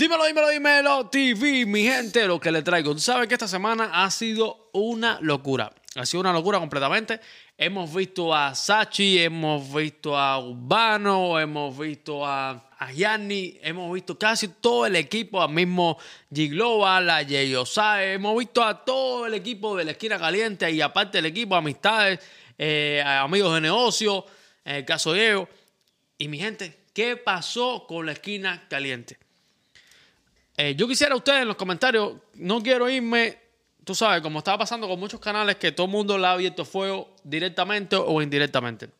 Dímelo, dímelo, dímelo, TV, mi gente, lo que le traigo. Tú sabes que esta semana ha sido una locura. Ha sido una locura completamente. Hemos visto a Sachi, hemos visto a Urbano, hemos visto a, a Yanni, hemos visto casi todo el equipo, al mismo G Global, a Jay Osae, hemos visto a todo el equipo de la esquina caliente y aparte del equipo, amistades, eh, amigos de negocio, en el caso de. Y mi gente, ¿qué pasó con la esquina caliente? Eh, yo quisiera ustedes en los comentarios, no quiero irme, tú sabes, como estaba pasando con muchos canales, que todo el mundo le ha abierto fuego directamente o indirectamente.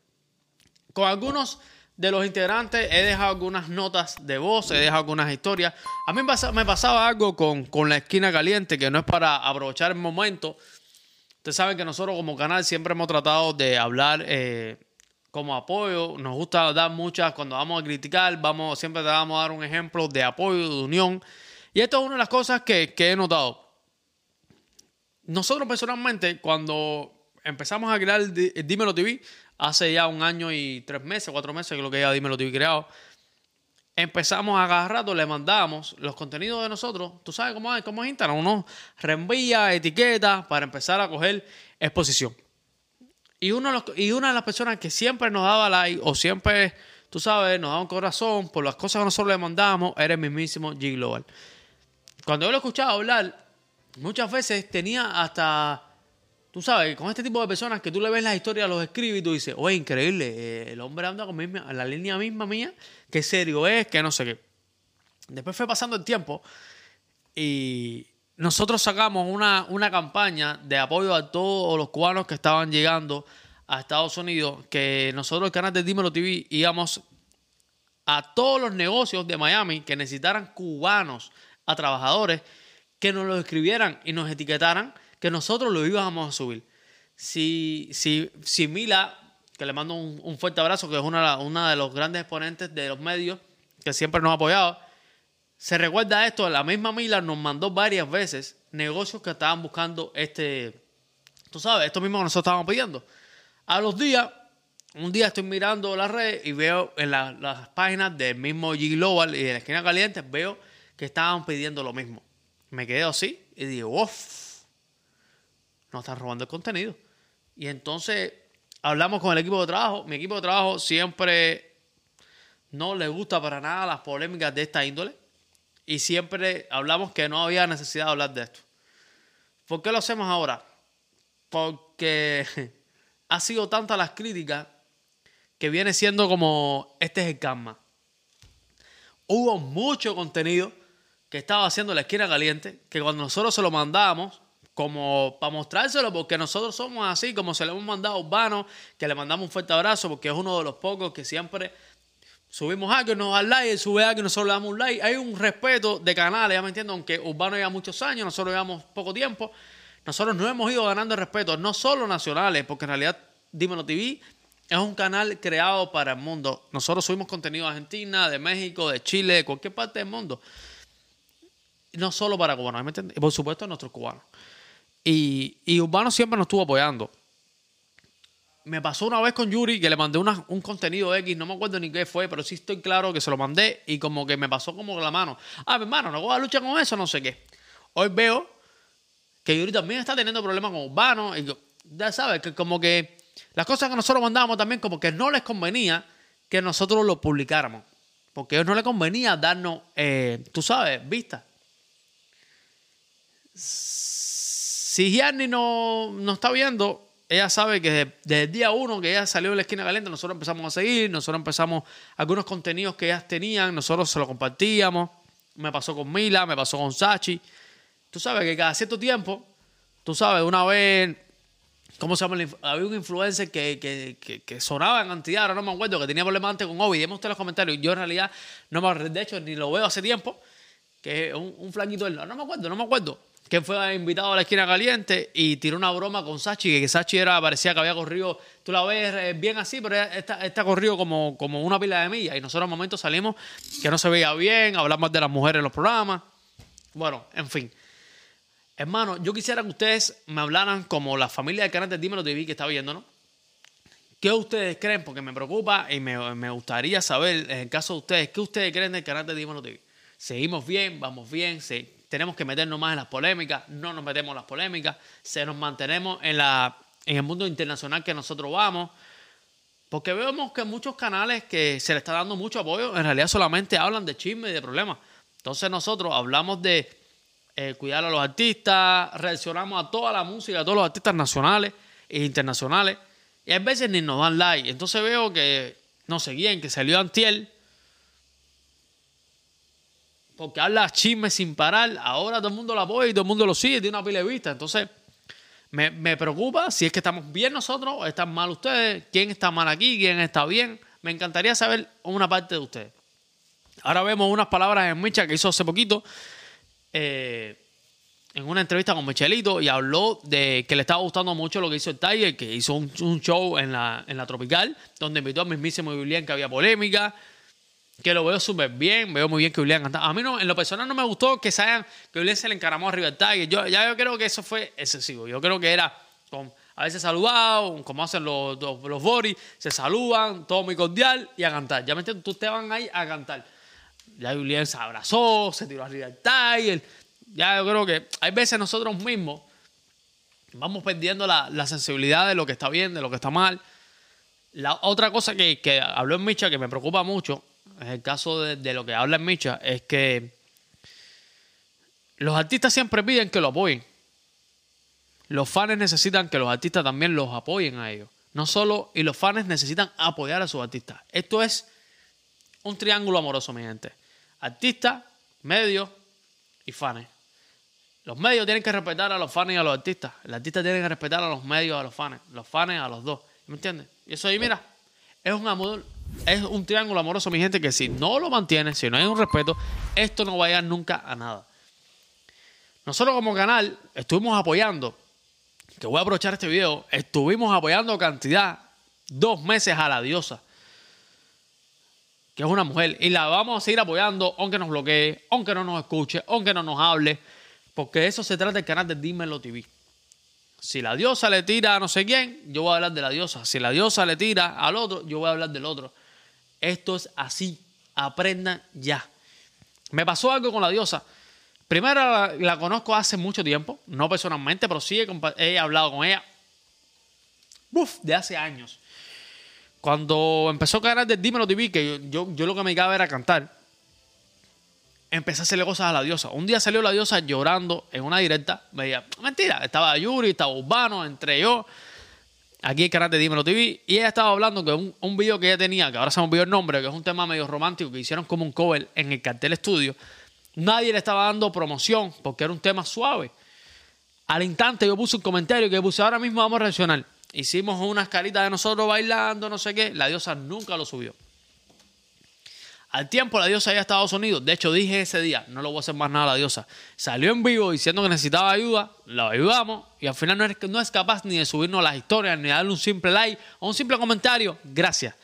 Con algunos de los integrantes he dejado algunas notas de voz, he dejado algunas historias. A mí me pasaba algo con, con la esquina caliente, que no es para aprovechar el momento. Ustedes saben que nosotros como canal siempre hemos tratado de hablar eh, como apoyo. Nos gusta dar muchas, cuando vamos a criticar, vamos, siempre te vamos a dar un ejemplo de apoyo, de unión. Y esto es una de las cosas que, he notado. Nosotros personalmente, cuando empezamos a crear Dímelo TV, hace ya un año y tres meses, cuatro meses, que lo que ya Dímelo TV creado, empezamos a agarrar, le mandamos los contenidos de nosotros. Tú sabes cómo es, cómo es Instagram, uno reenvía etiquetas para empezar a coger exposición. Y, uno y una de las personas que siempre nos daba like o siempre, tú sabes, nos daba un corazón por las cosas que nosotros le mandamos, era el mismísimo G Global. Cuando yo lo escuchaba hablar, muchas veces tenía hasta, tú sabes, con este tipo de personas que tú le ves las historias, los escribes y tú dices, oye, increíble, eh, el hombre anda con la línea misma mía, qué serio es, que no sé qué. Después fue pasando el tiempo y nosotros sacamos una, una campaña de apoyo a todos los cubanos que estaban llegando a Estados Unidos, que nosotros, el canal de Dímelo TV, íbamos a todos los negocios de Miami que necesitaran cubanos a trabajadores que nos lo escribieran y nos etiquetaran que nosotros lo íbamos a subir. Si, si, si Mila, que le mando un, fuerte abrazo, que es una, una de los grandes exponentes de los medios, que siempre nos ha apoyado, se recuerda esto, la misma Mila nos mandó varias veces negocios que estaban buscando este, tú sabes, esto mismo que nosotros estábamos pidiendo. A los días, un día estoy mirando la red y veo en las páginas del mismo G Global y de la esquina caliente, veo que estaban pidiendo lo mismo. Me quedé así y digo, uff, nos están robando el contenido. Y entonces hablamos con el equipo de trabajo. Mi equipo de trabajo siempre no le gusta para nada las polémicas de esta índole. Y siempre hablamos que no había necesidad de hablar de esto. ¿Por qué lo hacemos ahora? Porque ha sido tantas las críticas que viene siendo como este es el karma. Hubo mucho contenido que estaba haciendo la esquina caliente, que cuando nosotros se lo mandamos, como para mostrárselo, porque nosotros somos así, como se le hemos mandado a Urbano, que le mandamos un fuerte abrazo, porque es uno de los pocos que siempre subimos algo nos da like, sube algo nosotros le damos un like. Hay un respeto de canales, ya me entiendo, aunque Urbano lleva muchos años, nosotros llevamos poco tiempo, nosotros no hemos ido ganando respeto, no solo nacionales, porque en realidad Dímelo TV es un canal creado para el mundo. Nosotros subimos contenido de Argentina, de México, de Chile, de cualquier parte del mundo no solo para cubanos. Por supuesto, nuestros cubanos. Y, y Urbano siempre nos estuvo apoyando. Me pasó una vez con Yuri que le mandé un contenido X, no me acuerdo ni qué fue, pero sí estoy claro que se lo mandé y como que me pasó como la mano. Ah, mi hermano, no voy a luchar con eso, no sé qué. Hoy veo que Yuri también está teniendo problemas con Urbano y ya sabes, que como que las cosas que nosotros mandábamos también como que no les convenía que nosotros lo publicáramos. Porque a ellos no les convenía darnos, eh, tú sabes, vistas si Gianni no, no está viendo, ella sabe que desde, el día uno que ella salió de la esquina caliente, nosotros empezamos a seguir, nosotros empezamos algunos contenidos que ellas tenían, nosotros se los compartíamos. Me pasó con Mila, me pasó con Sachi. Tú sabes que cada cierto tiempo, tú sabes, una vez, ¿cómo se llama? Había un influencer que, que, que, sonaba en cantidad, ahora no me acuerdo, que tenía problemas antes con Obi. Dime los comentarios. Yo en realidad no me de hecho ni lo veo hace tiempo, que un, un flaquito, no, no me acuerdo, no me acuerdo que fue invitado a la esquina caliente y tiró una broma con Sachi, que Sachi era, parecía que había corrido, tú la ves eh, bien así, pero está, está corrido como, como una pila de millas. Y nosotros en momentos salimos que no se veía bien, hablamos de las mujeres en los programas. Bueno, en fin. Hermano, yo quisiera que ustedes me hablaran como la familia del canal de Dímelo TV que está viéndonos. ¿Qué ustedes creen? Porque me preocupa y me, me gustaría saber, en el caso de ustedes, ¿qué ustedes creen del canal de Dímelo TV? seguimos bien, vamos bien, tenemos que meternos más en las polémicas, no nos metemos en las polémicas, se nos mantenemos en, la, en el mundo internacional que nosotros vamos. Porque vemos que muchos canales que se le está dando mucho apoyo, en realidad solamente hablan de chisme y de problemas. Entonces nosotros hablamos de eh, cuidar a los artistas, reaccionamos a toda la música, a todos los artistas nacionales e internacionales. Y a veces ni nos dan like. Entonces veo que, no sé quién, que salió Antiel, porque habla chisme sin parar. Ahora todo el mundo lo apoya y todo el mundo lo sigue, tiene una pila de vista. Entonces, me, me, preocupa si es que estamos bien nosotros o están mal ustedes. ¿Quién está mal aquí? ¿Quién está bien? Me encantaría saber una parte de ustedes. Ahora vemos unas palabras en Micha que hizo hace poquito. Eh, en una entrevista con Michelito y habló de que le estaba gustando mucho lo que hizo el Tiger, que hizo un, show en la, en la Tropical, donde invitó a mismísimo Julián, que había polémica, que lo veo súper bien, veo muy bien que Julián canta. A mí no, en lo personal no me gustó que se que Julián se le encaramó a River Yo, ya yo creo que eso fue excesivo. Yo creo que era con, a veces saludado, como hacen los, los, boris, se saludan, todo muy cordial y a cantar. Ya me entiendes, tú te van ahí a cantar. Ya Julián se abrazó, se tiró a River Ya yo creo que hay veces nosotros mismos vamos perdiendo la, la sensibilidad de lo que está bien, de lo que está mal. La otra cosa que, que habló en Micha que me preocupa mucho en el caso de, lo que habla en Micha, es que los artistas siempre piden que lo apoyen. Los fans necesitan que los artistas también los apoyen a ellos. No solo, y los fans necesitan apoyar a sus artistas. Esto es un triángulo amoroso, mi gente. Artistas, medios y fans. Los medios tienen que respetar a los fans y a los artistas. Los artistas tienen que respetar a los medios y a los fans. Los fans a los dos. ¿Me entiendes? Y eso ahí, mira, es un amor es un triángulo amoroso, mi gente, que si no lo mantiene, si no hay un respeto, esto no va a llegar nunca a nada. Nosotros como canal estuvimos apoyando, que voy a aprovechar este video, estuvimos apoyando cantidad dos meses a la diosa, que es una mujer, y la vamos a seguir apoyando aunque nos bloquee, aunque no nos escuche, aunque no nos hable, porque eso se trata del canal de Dímelo TV. Si la diosa le tira a no sé quién, yo voy a hablar de la diosa. Si la diosa le tira al otro, yo voy a hablar del otro. Esto es así. Aprendan ya. Me pasó algo con la diosa. Primero la, conozco hace mucho tiempo, no personalmente, pero sí he, hablado con ella. Uf, de hace años. Cuando empezó a canal de Dímelo TV, que yo, yo, lo que me dedicaba era cantar, empecé a hacerle cosas a la diosa. Un día salió la diosa llorando en una directa. Me decía, mentira, estaba Yuri, estaba Urbano, entre yo aquí el canal de Dímelo TV, y ella estaba hablando que un, un video que ella tenía, que ahora se me olvidó el nombre, que es un tema medio romántico, que hicieron como un cover en el cartel estudio, nadie le estaba dando promoción porque era un tema suave. Al instante yo puse un comentario que puse, ahora mismo vamos a reaccionar. Hicimos unas caritas de nosotros bailando, no sé qué, la diosa nunca lo subió. Al tiempo la diosa iba a Estados Unidos. De hecho, dije ese día, no lo voy a hacer más nada a la diosa. Salió en vivo diciendo que necesitaba ayuda, la ayudamos y al final no es, no es capaz ni de subirnos las historias, ni de darle un simple like o un simple comentario. Gracias.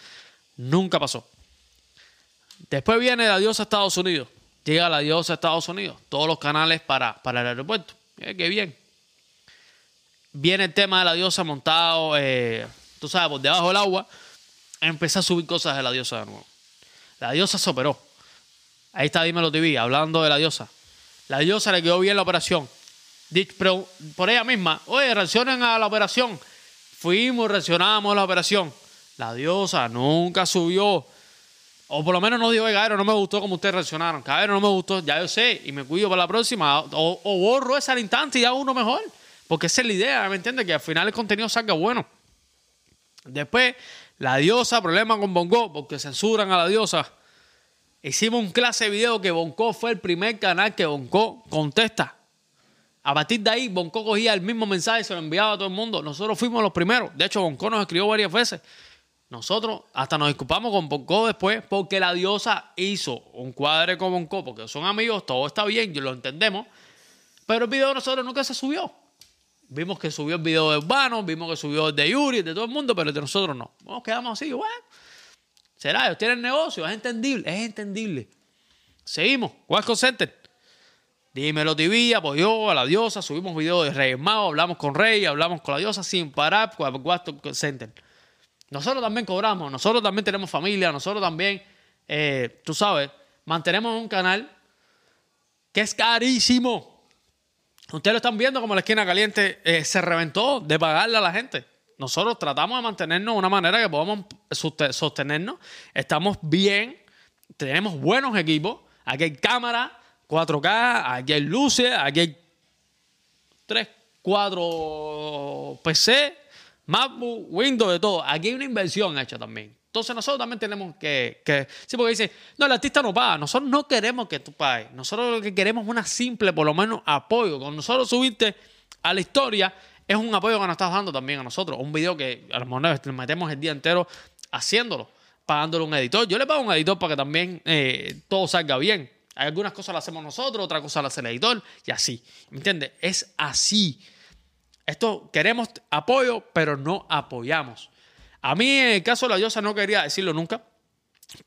Nunca pasó. Después viene la diosa Estados Unidos. Llega la diosa Estados Unidos. Todos los canales para, para el aeropuerto. Eh, qué bien. Viene el tema de la diosa montado, eh, tú sabes, por debajo del agua. Empecé a subir cosas de la diosa de nuevo. La diosa se operó. Ahí está Dímelo TV, hablando de la diosa. La diosa le quedó bien la operación. Por ella misma, oye, reaccionen a la operación. Fuimos, reaccionamos a la operación. La diosa nunca subió. O por lo menos no dijo, oiga, no me gustó como ustedes reaccionaron. Cabrón, no me gustó, ya yo sé, y me cuido para la próxima. O, borro esa al instante y hago uno mejor. Porque esa es la idea, ¿me entiendes? Que al final el contenido salga bueno. Después, la diosa, problema con Bongo, porque censuran a la diosa. Hicimos un clase de video que Bonco fue el primer canal que Bonco contesta. A partir de ahí, Bonco cogía el mismo mensaje y se lo enviaba a todo el mundo. Nosotros fuimos los primeros. De hecho, Bonco nos escribió varias veces. Nosotros hasta nos disculpamos con Bonco después porque la diosa hizo un cuadre con Bonco, porque son amigos, todo está bien, lo entendemos. Pero el video de nosotros nunca se subió. Vimos que subió el video de Urbano, vimos que subió el de Yuri, de todo el mundo, pero de nosotros no. Nos quedamos así, bueno. Será, ellos tienen negocio, es entendible, es entendible. Seguimos, Huasco Center. Dímelo TV, apoyó a la diosa, subimos videos de Reyes Magos, hablamos con Rey, hablamos con la diosa sin parar, Huasco Center. Nosotros también cobramos, nosotros también tenemos familia, nosotros también, eh, tú sabes, mantenemos un canal que es carísimo. Ustedes lo están viendo como la esquina caliente eh, se reventó de pagarle a la gente. Nosotros tratamos de mantenernos de una manera que podamos sostenernos. Estamos bien, tenemos buenos equipos. Aquí hay cámara, 4K, aquí hay luces, aquí hay 3, 4 PC, MacBook, Windows, de todo. Aquí hay una inversión hecha también. Entonces nosotros también tenemos que, Sí, porque dice, no, el artista no paga. Nosotros no queremos que tú pagues. Nosotros lo que queremos es una simple, por lo menos, apoyo. Con nosotros subirte a la historia es un apoyo que nos estás dando también a nosotros. Un video que a lo mejor nos metemos el día entero haciéndolo, pagándole un editor. Yo le pago un editor para que también eh, todo salga bien. Algunas cosas las hacemos nosotros, otras cosas las hace el editor y así. ¿Me entiendes? Es así. Esto queremos apoyo, pero no apoyamos. A mí, en el caso de la diosa, no quería decirlo nunca.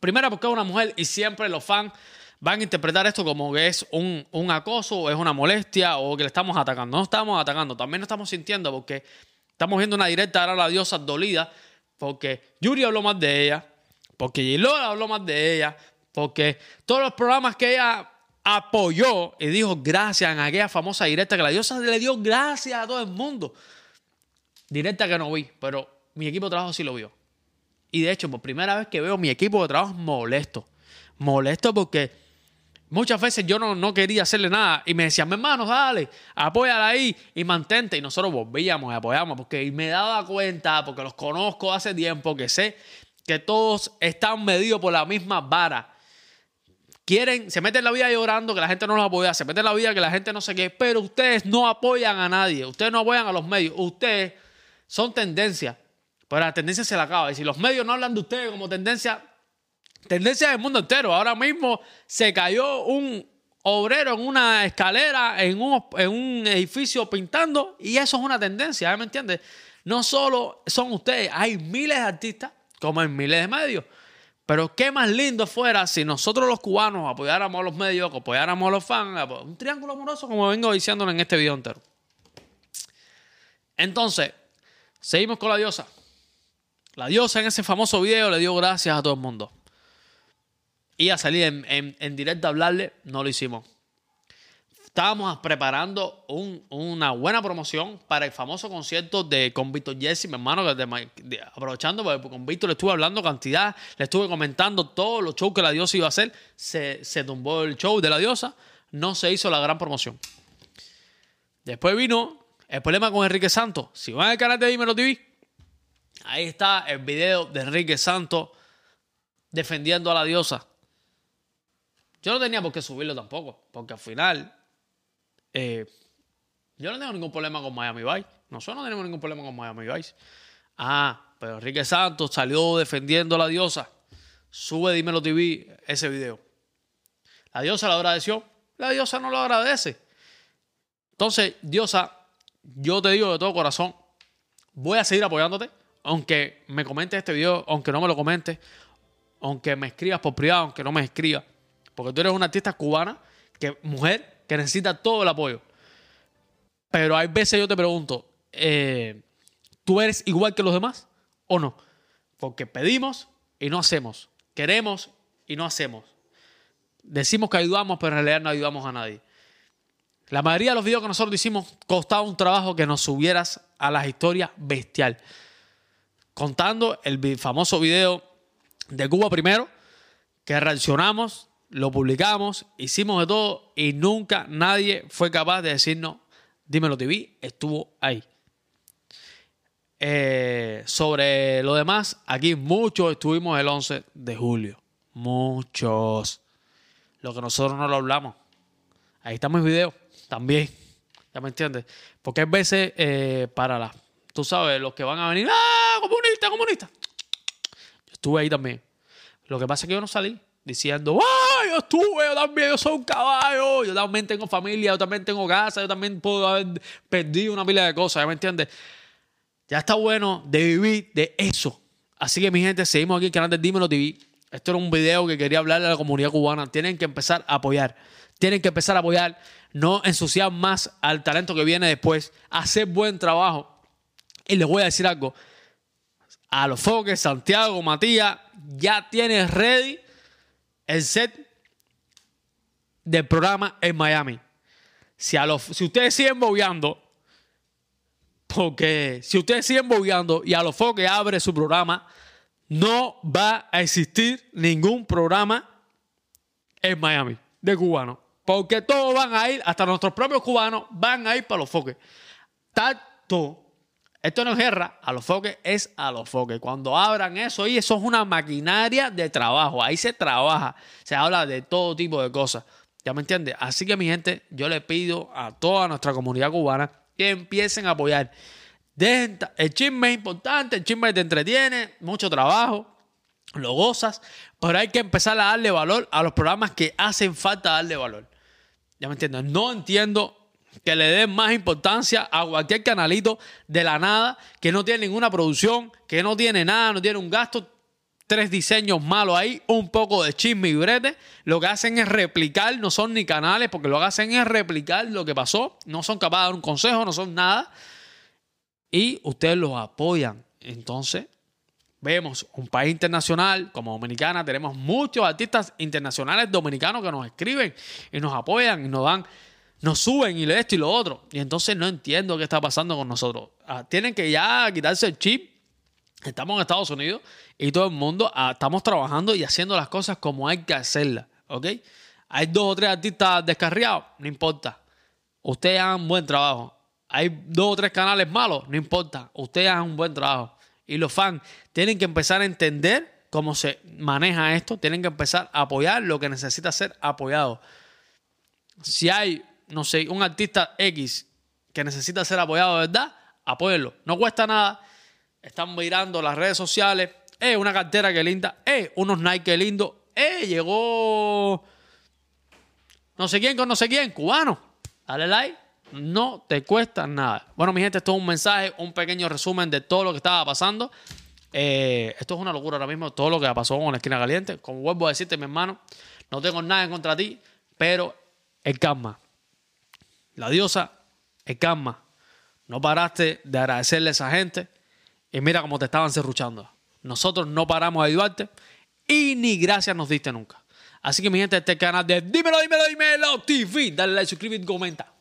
Primero, porque es una mujer y siempre los fans van a interpretar esto como que es un, acoso, o es una molestia, o que le estamos atacando. No estamos atacando, también lo estamos sintiendo porque estamos viendo una directa ahora a la diosa dolida, porque Yuri habló más de ella, porque Yilola habló más de ella, porque todos los programas que ella apoyó y dijo gracias en aquella famosa directa que la diosa le dio gracias a todo el mundo. Directa que no vi, pero mi equipo de trabajo sí lo vio. Y de hecho, por primera vez que veo mi equipo de trabajo molesto. Molesto porque muchas veces yo no, no quería hacerle nada. Y me decían, mi hermano, dale, apóyala ahí y mantente. Y nosotros volvíamos y apoyamos porque me daba cuenta, porque los conozco hace tiempo, que sé que todos están medidos por la misma vara quieren, se meten en la vida llorando que la gente no los apoya, se meten en la vida que la gente no sé qué, pero ustedes no apoyan a nadie, ustedes no apoyan a los medios, ustedes son tendencia, pero la tendencia se la acaba. Y si los medios no hablan de ustedes como tendencia, tendencia del mundo entero. Ahora mismo se cayó un obrero en una escalera, en un, edificio pintando, y eso es una tendencia, ¿me entiendes? No solo son ustedes, hay miles de artistas, como en miles de medios. Pero qué más lindo fuera si nosotros los cubanos apoyáramos a los medios, apoyáramos a los fans, un triángulo amoroso como vengo diciéndolo en este video entero. Entonces, seguimos con la diosa. La diosa en ese famoso video le dio gracias a todo el mundo. Y a salir en, en, directo a hablarle, no lo hicimos estábamos preparando una buena promoción para el famoso concierto de con Víctor Jesse, mi hermano, que aprovechando, porque con Víctor le estuve hablando cantidad, le estuve comentando todos los shows que la diosa iba a hacer. Se, se tumbó el show de la diosa, no se hizo la gran promoción. Después vino el problema con Enrique Santos. Si van al canal de Dímelo TV, ahí está el video de Enrique Santos defendiendo a la diosa. Yo no tenía por qué subirlo tampoco, porque al final eh, yo no tengo ningún problema con Miami Vice. Nosotros no tenemos ningún problema con Miami Vice. Ah, pero Enrique Santos salió defendiendo a la diosa. Sube Dímelo TV ese video. La diosa lo agradeció. La diosa no lo agradece. Entonces, diosa, yo te digo de todo corazón, voy a seguir apoyándote. Aunque me comentes este video, aunque no me lo comentes, aunque me escribas por privado, aunque no me escribas. Porque tú eres una artista cubana, que mujer, que necesita todo el apoyo. Pero hay veces yo te pregunto, eh, ¿tú eres igual que los demás o no? Porque pedimos y no hacemos. Queremos y no hacemos. Decimos que ayudamos, pero en realidad no ayudamos a nadie. La mayoría de los videos que nosotros hicimos costaba un trabajo que nos subieras a las historias bestial. Contando el famoso video de Cuba primero, que reaccionamos lo publicamos, hicimos de todo y nunca nadie fue capaz de decirnos, dímelo TV, estuvo ahí. Eh, sobre lo demás, aquí muchos estuvimos el 11 de julio. Muchos. Lo que nosotros no lo hablamos. Ahí estamos en video también. ¿Ya me entiendes? Porque hay veces eh, para la... Tú sabes, los que van a venir, ¡ah, comunista, comunista! Yo estuve ahí también. Lo que pasa es que yo no salí diciendo, ¡ay, yo estuve, yo también, yo soy un caballo, yo también tengo familia, yo también tengo casa, yo también puedo haber perdido una pila de cosas, ¿ya me entiendes? Ya está bueno de vivir de eso. Así que mi gente, seguimos aquí en el canal de Dímelo TV. Esto era un video que quería hablarle a la comunidad cubana. Tienen que empezar a apoyar. Tienen que empezar a apoyar. No ensuciar más al talento que viene después. Hacer buen trabajo. Y les voy a decir algo. A los foques, Santiago, Matías, ya tienes ready el set del programa en Miami. Si, a los, si ustedes siguen bobeando, porque si ustedes siguen bobeando y a los foques abre su programa, no va a existir ningún programa en Miami de cubanos. Porque todos van a ir, hasta nuestros propios cubanos van a ir para los foques. Tanto, esto no es guerra, a los foques es a los foques. Cuando abran eso, y eso es una maquinaria de trabajo. Ahí se trabaja, se habla de todo tipo de cosas. ¿Ya me entiendes? Así que mi gente, yo le pido a toda nuestra comunidad cubana que empiecen a apoyar. el chisme es importante, el chisme te entretiene, mucho trabajo, lo gozas, pero hay que empezar a darle valor a los programas que hacen falta darle valor. ¿Ya me entiendes? No entiendo que le den más importancia a cualquier canalito de la nada, que no tiene ninguna producción, que no tiene nada, no tiene un gasto, tres diseños malos ahí, un poco de chisme y brete. Lo que hacen es replicar, no son ni canales, porque lo que hacen es replicar lo que pasó. No son capaces de dar un consejo, no son nada. Y ustedes los apoyan. Entonces, vemos un país internacional como Dominicana, tenemos muchos artistas internacionales dominicanos que nos escriben y nos apoyan y nos dan, nos suben y esto y lo otro. Y entonces no entiendo qué está pasando con nosotros. Ah, tienen que ya quitarse el chip Estamos en Estados Unidos y todo el mundo ah, estamos trabajando y haciendo las cosas como hay que hacerlas. Hay dos o tres artistas descarriados, no importa. Ustedes hagan buen trabajo. Hay dos o tres canales malos, no importa. Ustedes hagan un buen trabajo. Y los fans tienen que empezar a entender cómo se maneja esto, tienen que empezar a apoyar lo que necesita ser apoyado. Si hay, no sé, un artista X que necesita ser apoyado verdad, apóyenlo. No cuesta nada están mirando las redes sociales, eh, una cartera que linda, eh, unos Nike lindos, eh, llegó no sé quién con no sé quién, cubano. Dale like, no te cuesta nada. Bueno, mi gente, esto es un mensaje, un pequeño resumen de todo lo que estaba pasando. Eh, esto es una locura ahora mismo, todo lo que pasó con la esquina caliente. Como vuelvo a decirte, mi hermano, no tengo nada en contra de ti, pero el karma, la diosa, el karma. No paraste de agradecerle a esa gente y mira cómo te estaban cerruchando. Nosotros no paramos de ayudarte y ni gracias nos diste nunca. Así que mi gente, este canal de Dímelo, Dímelo, Dímelo TV. Dale like, suscríbete comenta.